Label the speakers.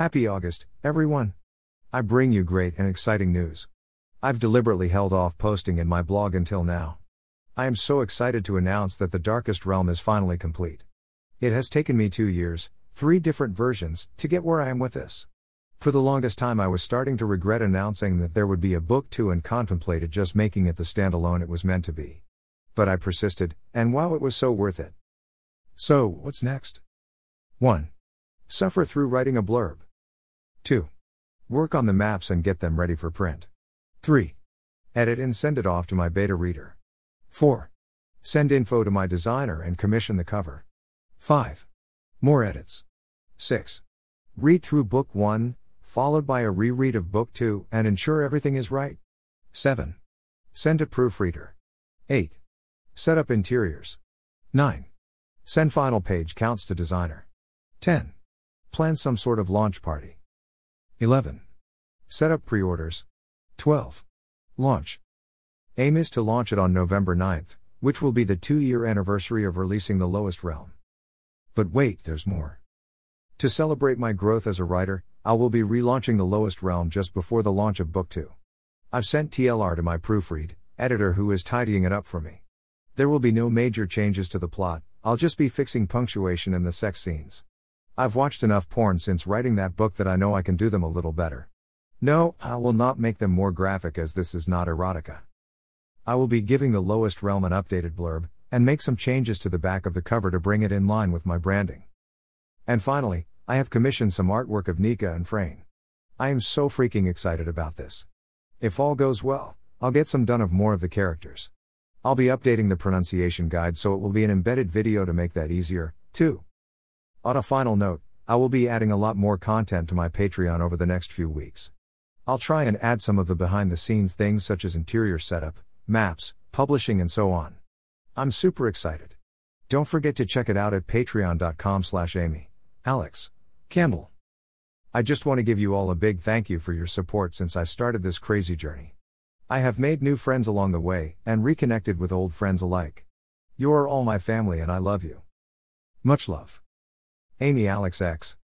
Speaker 1: Happy August, everyone! I bring you great and exciting news. I've deliberately held off posting in my blog until now. I am so excited to announce that The Darkest Realm is finally complete. It has taken me two years, three different versions, to get where I am with this. For the longest time, I was starting to regret announcing that there would be a book two and contemplated just making it the standalone it was meant to be. But I persisted, and wow, it was so worth it. So, what's next? 1. Suffer through writing a blurb. 2. Work on the maps and get them ready for print. 3. Edit and send it off to my beta reader. 4. Send info to my designer and commission the cover. 5. More edits. 6. Read through book 1, followed by a reread of book 2, and ensure everything is right. 7. Send to proofreader. 8. Set up interiors. 9. Send final page counts to designer. 10. Plan some sort of launch party. 11. Set up pre orders. 12. Launch. Aim is to launch it on November 9th, which will be the two year anniversary of releasing The Lowest Realm. But wait, there's more. To celebrate my growth as a writer, I will be relaunching The Lowest Realm just before the launch of Book 2. I've sent TLR to my proofread, editor who is tidying it up for me. There will be no major changes to the plot, I'll just be fixing punctuation and the sex scenes. I've watched enough porn since writing that book that I know I can do them a little better. No, I will not make them more graphic as this is not erotica. I will be giving the lowest realm an updated blurb, and make some changes to the back of the cover to bring it in line with my branding. And finally, I have commissioned some artwork of Nika and Frayne. I am so freaking excited about this. If all goes well, I'll get some done of more of the characters. I'll be updating the pronunciation guide so it will be an embedded video to make that easier, too. On a final note, I will be adding a lot more content to my Patreon over the next few weeks. I'll try and add some of the behind the scenes things such as interior setup, maps, publishing and so on. I'm super excited. Don't forget to check it out at patreon.com slash Amy. Alex. Campbell. I just want to give you all a big thank you for your support since I started this crazy journey. I have made new friends along the way, and reconnected with old friends alike. You are all my family and I love you. Much love. Amy Alex X.